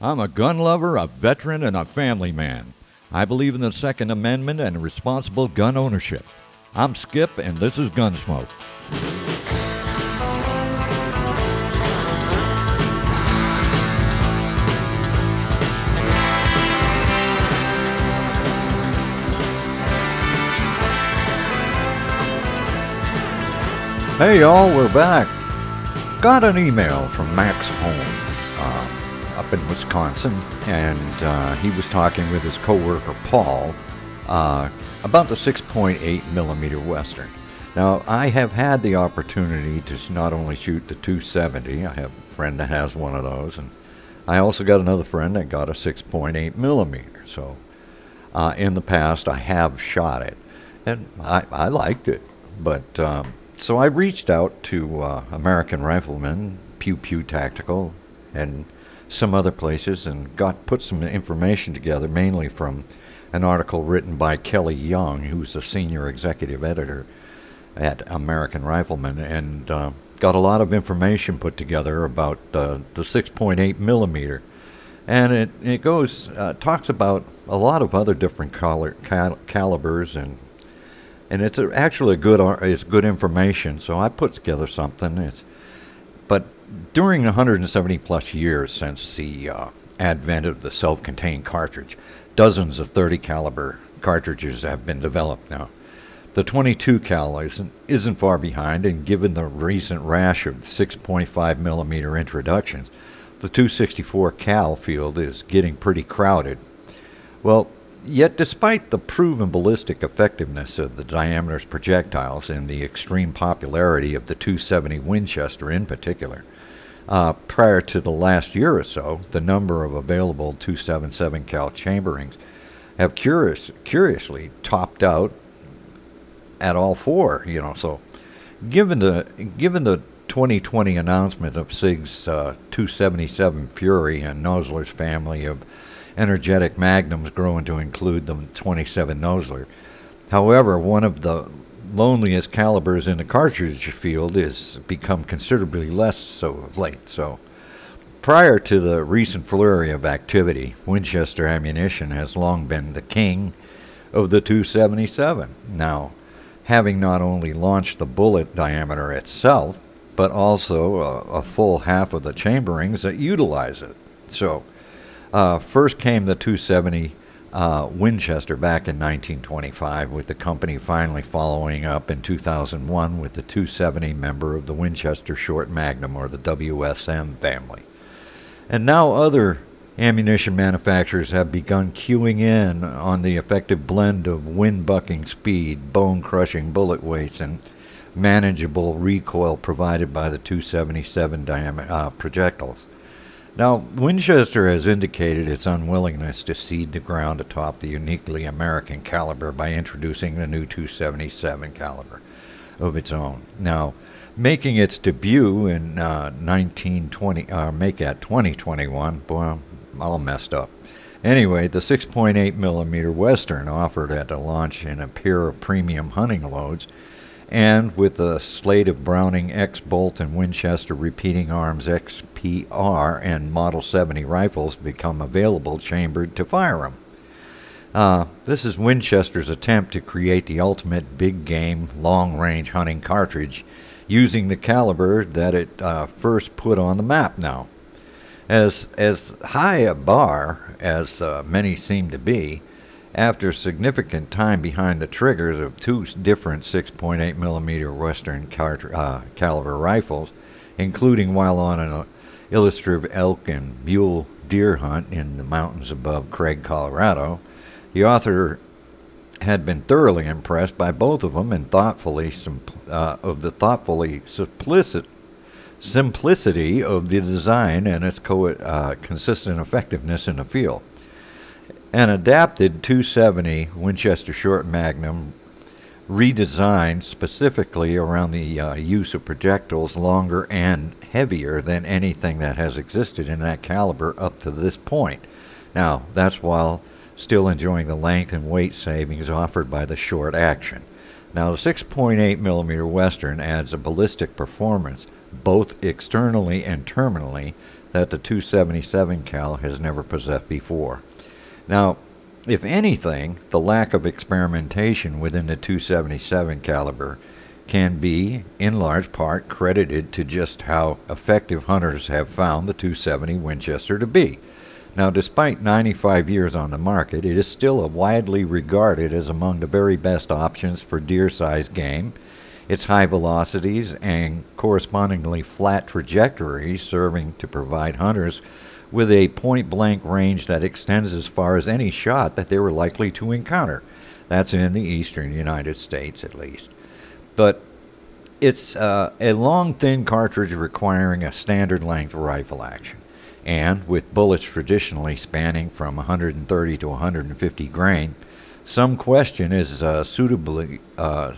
I'm a gun lover, a veteran, and a family man. I believe in the Second Amendment and responsible gun ownership. I'm Skip, and this is Gunsmoke. Hey, y'all, we're back. Got an email from Max Holmes up in Wisconsin, and uh, he was talking with his coworker Paul uh, about the 6.8 millimeter Western. Now, I have had the opportunity to not only shoot the 270, I have a friend that has one of those, and I also got another friend that got a 6.8 millimeter. So, uh, in the past, I have shot it, and I, I liked it, but um, so I reached out to uh, American Rifleman, Pew Pew Tactical, and some other places, and got put some information together, mainly from an article written by Kelly Young, who's the senior executive editor at American Rifleman, and uh, got a lot of information put together about uh, the 6.8 millimeter, and it it goes uh, talks about a lot of other different cal- cal- calibers and and it's a, actually a good it's good information. So I put together something. It's but during 170 plus years since the uh, advent of the self-contained cartridge, dozens of 30 caliber cartridges have been developed now. The 22 cal isn't, isn't far behind, and given the recent rash of 6.5 millimeter introductions, the 264 cal field is getting pretty crowded. Well, Yet, despite the proven ballistic effectiveness of the diameter's projectiles and the extreme popularity of the 270 Winchester in particular, uh, prior to the last year or so, the number of available 277 cal chamberings have curious, curiously topped out at all four. You know, so given the given the 2020 announcement of SIG's uh, 277 Fury and Nosler's family of energetic magnums growing to include the 27 Nosler. However, one of the loneliest calibers in the cartridge field has become considerably less so of late. So, prior to the recent flurry of activity, Winchester ammunition has long been the king of the 277. Now, having not only launched the bullet diameter itself, but also a, a full half of the chamberings that utilize it. So, uh, first came the 270 uh, Winchester back in 1925, with the company finally following up in 2001 with the 270 member of the Winchester Short Magnum or the WSM family. And now other ammunition manufacturers have begun queuing in on the effective blend of wind bucking speed, bone crushing bullet weights, and manageable recoil provided by the 277 diameter uh, projectiles. Now, Winchester has indicated its unwillingness to cede the ground atop the uniquely American caliber by introducing the new 277 caliber of its own. Now, making its debut in uh, 1920, uh, make at 2021, boy, I'm all messed up. Anyway, the 6.8 millimeter Western offered at the launch in a pair of premium hunting loads and with a slate of Browning X Bolt and Winchester Repeating Arms XPR and Model 70 rifles become available chambered to fire them. Uh, this is Winchester's attempt to create the ultimate big game, long range hunting cartridge using the caliber that it uh, first put on the map now. As, as high a bar as uh, many seem to be, after significant time behind the triggers of two different 6.8 millimeter Western car- uh, caliber rifles, including while on an illustrative elk and mule deer hunt in the mountains above Craig, Colorado, the author had been thoroughly impressed by both of them and thoughtfully uh, of the thoughtfully simplicit, simplicity of the design and its co- uh, consistent effectiveness in the field. An adapted 270 Winchester Short Magnum, redesigned specifically around the uh, use of projectiles longer and heavier than anything that has existed in that caliber up to this point. Now, that's while still enjoying the length and weight savings offered by the short action. Now, the 6.8 millimeter Western adds a ballistic performance both externally and terminally that the 277 cal has never possessed before. Now, if anything, the lack of experimentation within the 277 caliber can be, in large part, credited to just how effective hunters have found the 270 Winchester to be. Now, despite 95 years on the market, it is still widely regarded as among the very best options for deer sized game. Its high velocities and correspondingly flat trajectories serving to provide hunters with a point blank range that extends as far as any shot that they were likely to encounter. That's in the eastern United States, at least. But it's uh, a long, thin cartridge requiring a standard length rifle action. And with bullets traditionally spanning from 130 to 150 grain, some question is uh, suitably uh,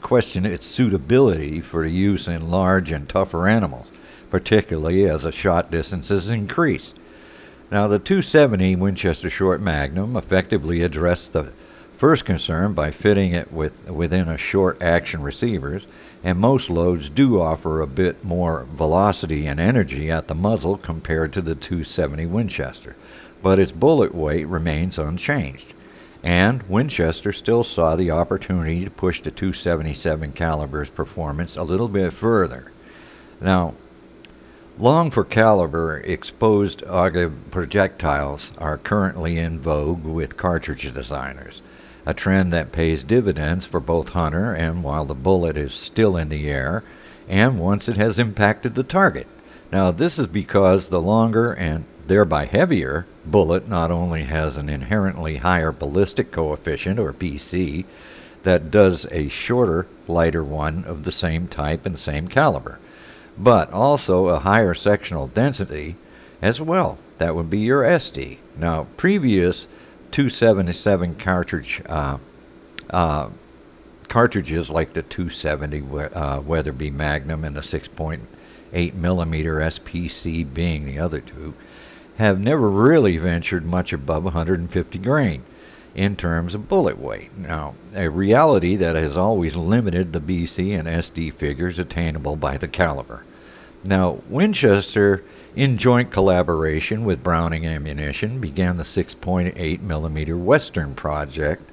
question its suitability for use in large and tougher animals particularly as the shot distances increase. Now, the 270 Winchester Short Magnum effectively addressed the first concern by fitting it with, within a short action receivers, and most loads do offer a bit more velocity and energy at the muzzle compared to the 270 Winchester, but its bullet weight remains unchanged. And Winchester still saw the opportunity to push the 277 caliber's performance a little bit further. Now, Long for caliber exposed ogive projectiles are currently in vogue with cartridge designers, a trend that pays dividends for both hunter and while the bullet is still in the air, and once it has impacted the target. Now, this is because the longer and thereby heavier bullet not only has an inherently higher ballistic coefficient, or BC, that does a shorter, lighter one of the same type and same caliber but also a higher sectional density as well. That would be your SD. Now, previous 277 cartridge uh, uh, cartridges like the 270 uh, Weatherby Magnum and the 6.8 millimeter SPC being the other two have never really ventured much above 150 grain in terms of bullet weight. Now, a reality that has always limited the BC and SD figures attainable by the caliber. Now, Winchester, in joint collaboration with Browning Ammunition, began the 6.8 millimeter Western project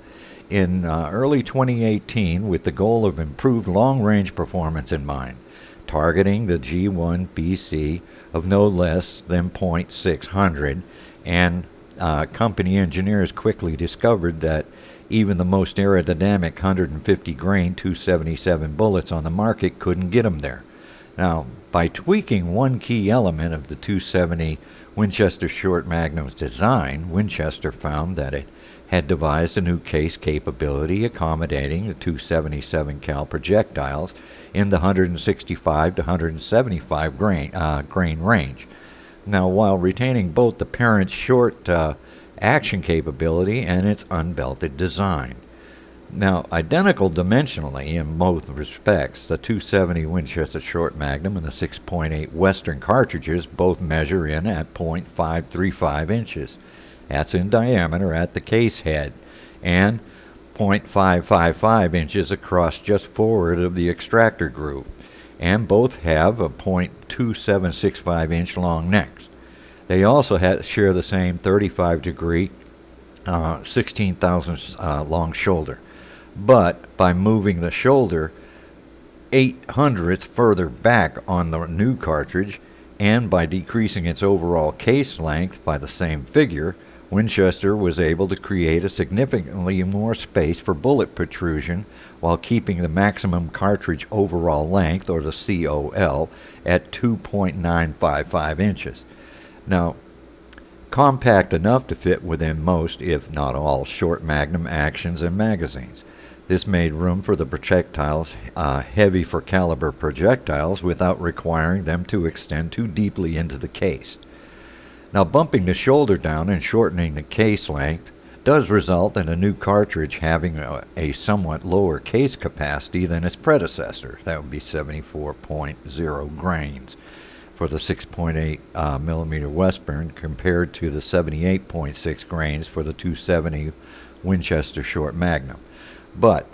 in uh, early 2018 with the goal of improved long range performance in mind, targeting the G1 BC of no less than .600 and uh, company engineers quickly discovered that even the most aerodynamic 150 grain 277 bullets on the market couldn't get them there. Now, by tweaking one key element of the 270 Winchester Short Magnum's design, Winchester found that it had devised a new case capability accommodating the 277 cal projectiles in the 165 to 175 grain, uh, grain range. Now, while retaining both the Parent's short uh, action capability and its unbelted design. Now, identical dimensionally in both respects, the 270 Winchester Short Magnum and the 6.8 Western cartridges both measure in at .535 inches. That's in diameter at the case head, and .555 inches across just forward of the extractor groove, and both have a .2765 inch long necks. They also have, share the same 35 degree, uh, 16 thousandths uh, long shoulder but by moving the shoulder eight hundredths further back on the new cartridge and by decreasing its overall case length by the same figure, Winchester was able to create a significantly more space for bullet protrusion while keeping the maximum cartridge overall length, or the COL, at 2.955 inches. Now, compact enough to fit within most, if not all, short magnum actions and magazines. This made room for the projectiles, uh, heavy for caliber projectiles, without requiring them to extend too deeply into the case. Now, bumping the shoulder down and shortening the case length does result in a new cartridge having a, a somewhat lower case capacity than its predecessor. That would be 74.0 grains for the 6.8 uh, millimeter Western compared to the 78.6 grains for the 270 Winchester Short Magnum. But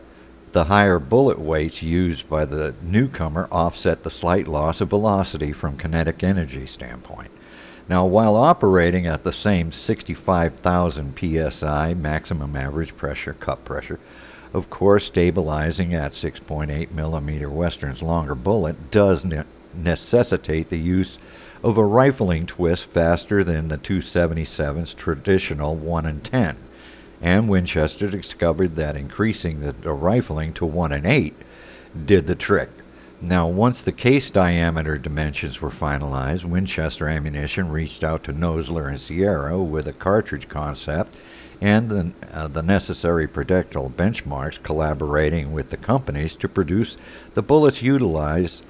The higher bullet weights used by the newcomer offset the slight loss of velocity from kinetic energy standpoint. Now, while operating at the same 65,000 psi maximum average pressure, cup pressure, of course, stabilizing at 6.8 millimeter Western's longer bullet does ne- necessitate the use of a rifling twist faster than the 277's traditional 1 and 10 and Winchester discovered that increasing the, the rifling to 1 and 8 did the trick. Now, once the case diameter dimensions were finalized, Winchester Ammunition reached out to Nosler and Sierra with a cartridge concept and the, uh, the necessary projectile benchmarks, collaborating with the companies to produce the bullets utilized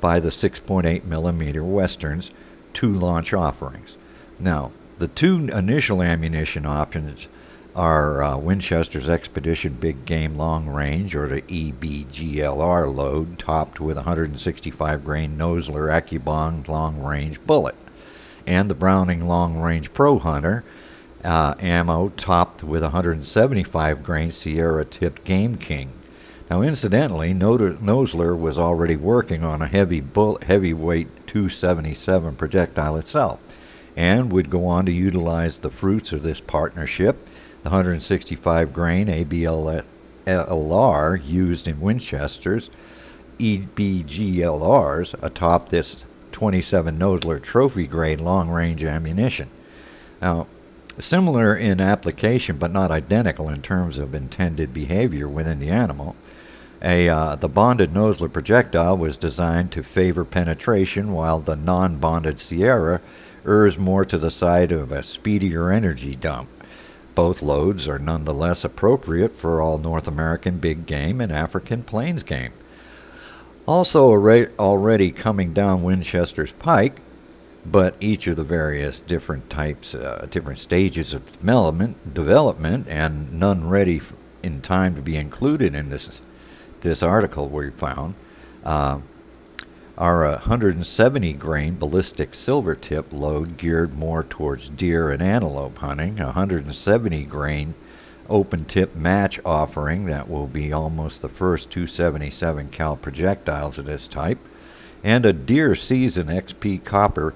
by the 6.8 millimeter Westerns two launch offerings. Now, the two initial ammunition options are uh, Winchester's Expedition Big Game Long Range, or the EBGLR load, topped with 165 grain Nosler AccuBond Long Range bullet, and the Browning Long Range Pro Hunter uh, ammo topped with 175 grain Sierra tipped Game King. Now, incidentally, Nosler was already working on a heavy bull- heavyweight 277 projectile itself, and would go on to utilize the fruits of this partnership the 165 grain ABLR used in Winchester's EBGLRs atop this 27 Nosler trophy grade long range ammunition. Now, similar in application but not identical in terms of intended behavior within the animal. A, uh, the bonded Nosler projectile was designed to favor penetration, while the non bonded Sierra errs more to the side of a speedier energy dump. Both loads are nonetheless appropriate for all North American big game and African plains game. Also, already coming down Winchester's pike, but each of the various different types, uh, different stages of development, and none ready in time to be included in this this article we found. Uh, our 170 grain ballistic silver tip load geared more towards deer and antelope hunting, a 170 grain open tip match offering that will be almost the first 277 cal projectiles of this type, and a deer season XP copper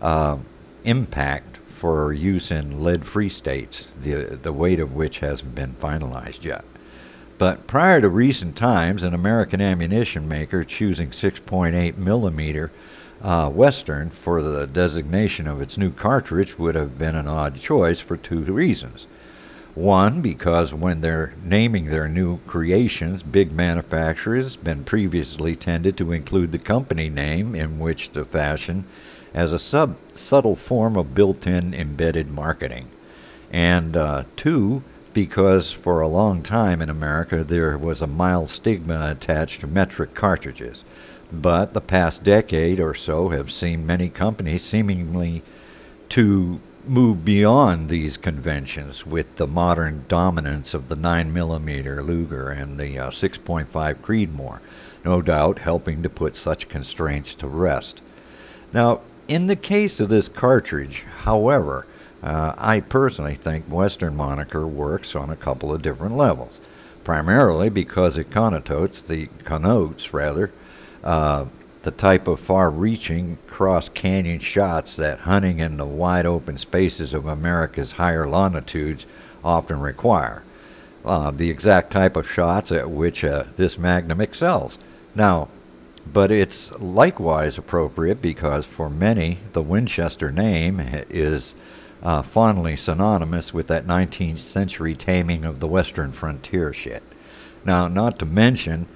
uh, impact for use in lead free states, the, the weight of which hasn't been finalized yet. But prior to recent times, an American ammunition maker choosing 6.8 millimeter uh, Western for the designation of its new cartridge would have been an odd choice for two reasons. One, because when they're naming their new creations, big manufacturers have been previously tended to include the company name in which the fashion as a sub subtle form of built-in embedded marketing. And uh, two, because for a long time in America there was a mild stigma attached to metric cartridges. But the past decade or so have seen many companies seemingly to move beyond these conventions with the modern dominance of the 9mm Luger and the uh, 6.5 Creedmoor, no doubt helping to put such constraints to rest. Now, in the case of this cartridge, however, uh, I personally think Western moniker works on a couple of different levels. Primarily because it connotes the connotes rather uh, the type of far-reaching cross-canyon shots that hunting in the wide open spaces of America's higher longitudes often require. Uh, the exact type of shots at which uh, this Magnum excels. Now, but it's likewise appropriate because for many the Winchester name is uh, fondly synonymous with that 19th century taming of the western frontier shit. Now, not to mention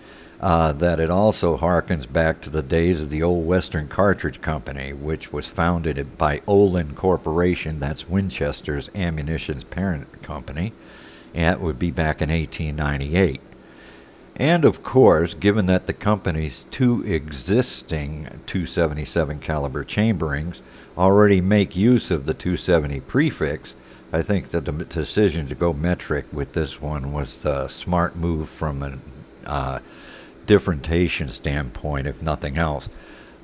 uh, that it also harkens back to the days of the old Western Cartridge Company, which was founded by Olin Corporation, that's Winchester's ammunition's parent company, and it would be back in 1898. And of course, given that the company's two existing 277 caliber chamberings already make use of the 270 prefix, I think that the decision to go metric with this one was a smart move from a uh, differentiation standpoint, if nothing else.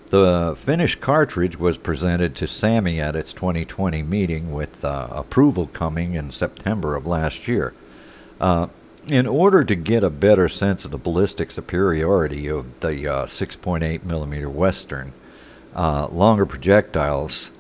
The finished cartridge was presented to SAAMI at its 2020 meeting with uh, approval coming in September of last year. Uh, in order to get a better sense of the ballistic superiority of the uh, 6.8 millimeter Western, uh, longer projectiles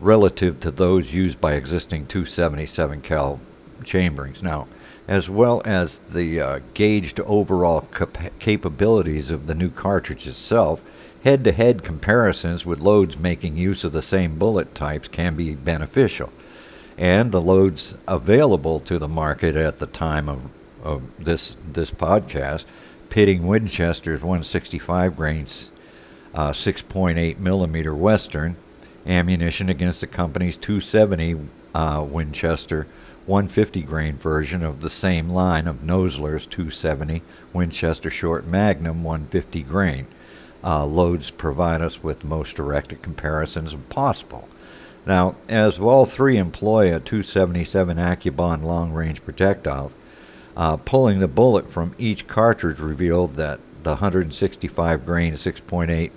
relative to those used by existing 277 cal chamberings. Now, as well as the uh, gauged overall cap- capabilities of the new cartridge itself, head to head comparisons with loads making use of the same bullet types can be beneficial. And the loads available to the market at the time of, of this, this podcast, pitting Winchester's 165 grains uh, 6.8 millimeter Western ammunition against the company's 270 uh, Winchester 150 grain version of the same line of Nosler's 270 Winchester Short Magnum 150 grain. Uh, loads provide us with most direct comparisons possible. Now, as all three employ a 277 AccuBond long range projectile, uh, pulling the bullet from each cartridge revealed that the 165 grain 6.8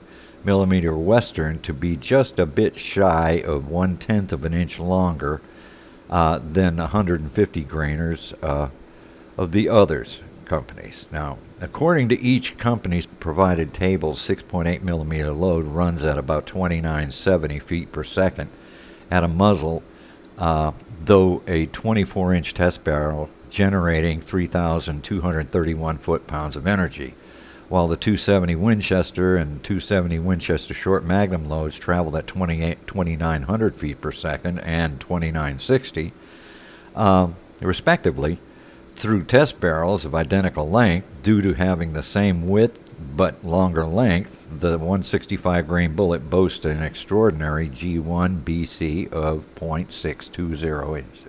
millimeter Western to be just a bit shy of one tenth of an inch longer uh, than 150 grainers uh, of the others companies. Now, according to each company's provided tables, 6.8 millimeter load runs at about 2970 feet per second at a muzzle, uh, though a 24 inch test barrel generating 3,231 foot pounds of energy while the 270 Winchester and 270 Winchester short magnum loads traveled at 2,900 feet per second and 2,960, um, respectively, through test barrels of identical length due to having the same width but longer length, the 165 grain bullet boasts an extraordinary G1 BC of 0.620 inches.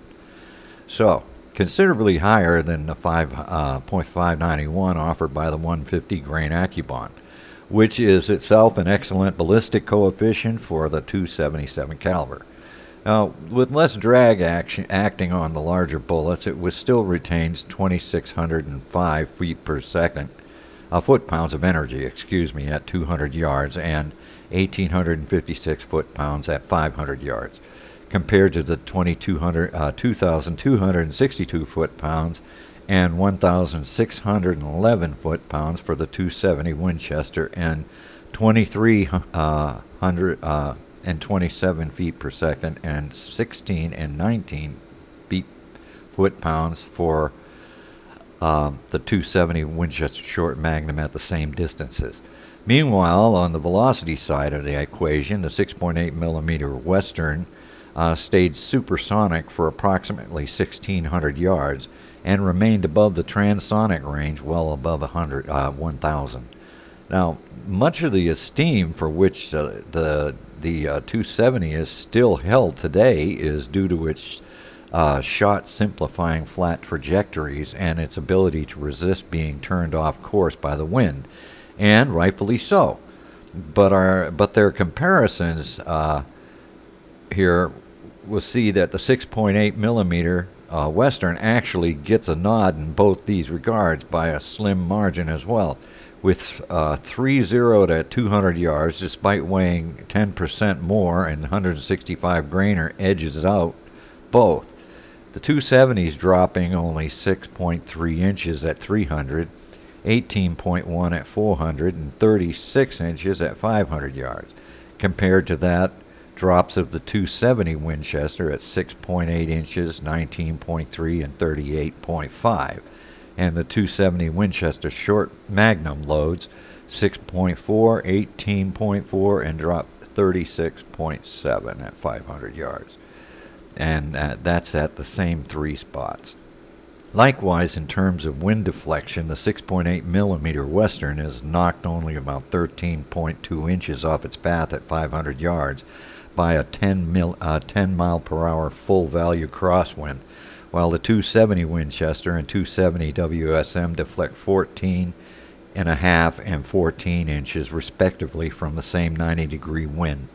So, considerably higher than the 5.591 uh, offered by the 150 grain AccuBond, which is itself an excellent ballistic coefficient for the 277 caliber. Now, with less drag action acting on the larger bullets, it was still retains 2,605 feet per second, uh, foot pounds of energy, excuse me, at 200 yards and 1,856 foot pounds at 500 yards compared to the 2200, uh, 2,262 foot pounds and 1,611 foot pounds for the 270 Winchester and 2,327 uh, uh feet per second and 16 and 19 feet foot pounds for uh, the 270 Winchester Short Magnum at the same distances. Meanwhile, on the velocity side of the equation, the 6.8 millimeter Western uh, stayed supersonic for approximately 1,600 yards and remained above the transonic range well above 100, uh, 1,000. Now, much of the esteem for which uh, the the uh, 270 is still held today is due to its uh, shot simplifying flat trajectories and its ability to resist being turned off course by the wind, and rightfully so. But our but their comparisons uh, here will see that the 6.8 millimeter uh, Western actually gets a nod in both these regards by a slim margin as well. With uh, 3-0 at 200 yards, despite weighing 10% more and 165 grainer edges out both. The 270s dropping only 6.3 inches at 300, 18.1 at 400, and 36 inches at 500 yards, compared to that drops of the 270 Winchester at 6.8 inches, 19.3, and 38.5, and the 270 Winchester short Magnum loads 6.4, 18.4, and drop 36.7 at 500 yards. And uh, that's at the same three spots. Likewise, in terms of wind deflection, the 6.8 millimeter Western is knocked only about 13.2 inches off its path at 500 yards, by a 10, mil, uh, 10 mile per hour full value crosswind, while the 270 Winchester and 270 WSM deflect 14 and a half and 14 inches respectively from the same 90 degree wind.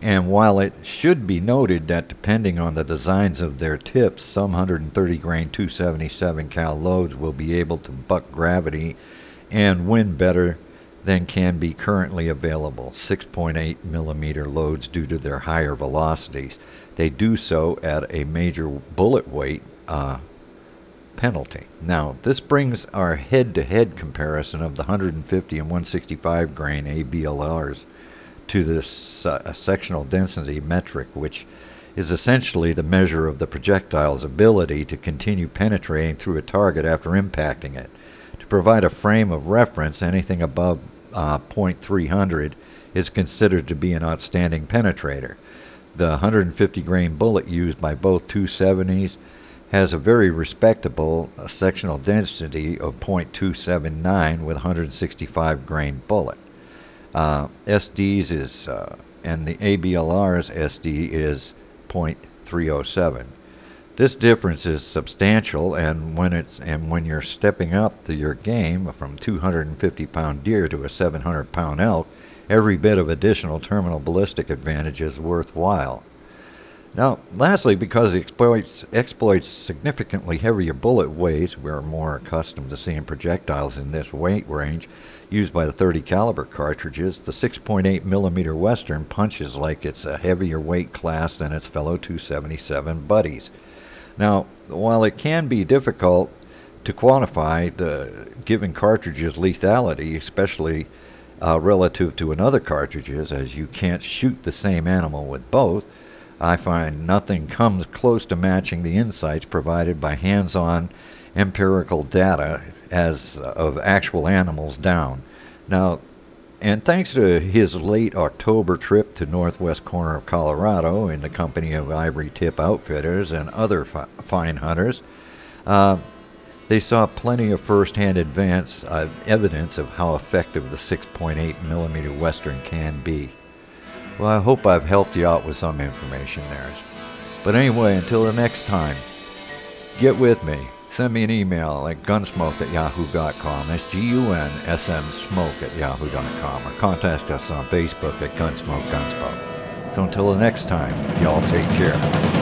And while it should be noted that depending on the designs of their tips, some 130 grain 277 cal loads will be able to buck gravity and win better than can be currently available 6.8 millimeter loads due to their higher velocities. They do so at a major bullet weight uh, penalty. Now, this brings our head to head comparison of the 150 and 165 grain ABLRs to this uh, sectional density metric, which is essentially the measure of the projectile's ability to continue penetrating through a target after impacting it. To provide a frame of reference, anything above uh, 0.300 is considered to be an outstanding penetrator. The 150 grain bullet used by both 270s has a very respectable uh, sectional density of 0.279 with 165 grain bullet. Uh, SD's is, uh, and the ABLR's SD is 0.307. This difference is substantial, and when it's and when you're stepping up to your game from 250 pound deer to a 700 pound elk, every bit of additional terminal ballistic advantage is worthwhile. Now, lastly, because it exploits, exploits significantly heavier bullet weights, we're more accustomed to seeing projectiles in this weight range used by the 30 caliber cartridges. The 6.8 millimeter Western punches like it's a heavier weight class than its fellow 277 buddies. Now, while it can be difficult to quantify the given cartridge's lethality, especially uh, relative to another cartridges, as you can't shoot the same animal with both, I find nothing comes close to matching the insights provided by hands on empirical data as of actual animals down. Now, and thanks to his late October trip to northwest corner of Colorado in the company of ivory tip outfitters and other fi- fine hunters, uh, they saw plenty of first-hand advance uh, evidence of how effective the 6.8 millimeter Western can be. Well, I hope I've helped you out with some information there. But anyway, until the next time, get with me. Send me an email at gunsmoke at yahoo.com. That's G U N S M smoke at yahoo.com. Or contact us on Facebook at Gunsmoke Gunsmoke. So until the next time, y'all take care.